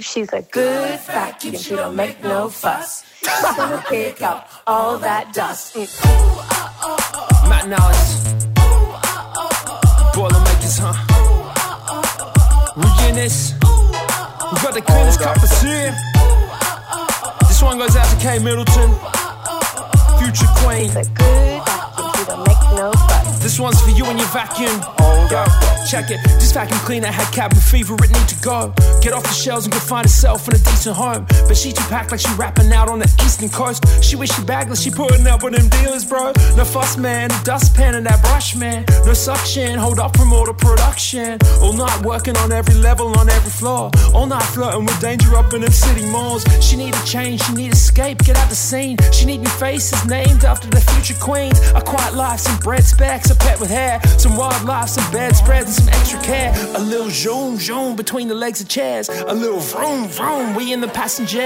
She's a good vacuum. She don't make no fuss. She's gonna pick up all that dust. Mm. Matt Niles. Boilermakers, huh? We in this. We got the cleanest cup of tea. This one goes out to Kate Middleton. Future Queen. This one's for you and your vacuum. Oh, Yo, check it. This vacuum cleaner had cabin fever, it need to go. Get off the shelves and go find herself in a decent home. But she too packed like she rapping out on the eastern coast. She wish she bagless, she putting up with them dealers, bro. No fuss, man, dustpan and that brush, man. No suction, hold up from all the production. All night working on every level, on every floor. All night flirting with danger up in them city malls. She need a change, she need escape, get out the scene. She need new faces named after the future queens. A quiet life, some bread specs, pet with hair, some wildlife, some bedspreads, and some extra care. A little zoom, zoom between the legs of chairs. A little vroom, vroom, we in the passenger.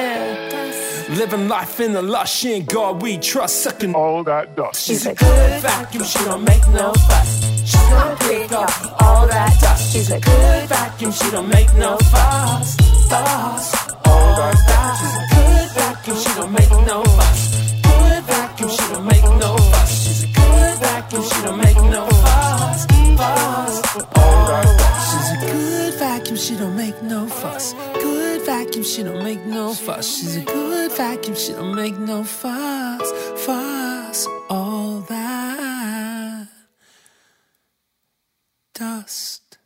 Living life in the lush, in God we trust, sucking all that dust. She's a good vacuum. She don't make no fuss. She's gonna pick up all that dust. She's a good vacuum. She don't make no fuss. Fuss. All that dust. She's a good vacuum, she don't make no fuss. Good vacuum, she don't make no fuss. She's a good vacuum, she don't make no fuss. Fuss all that dust.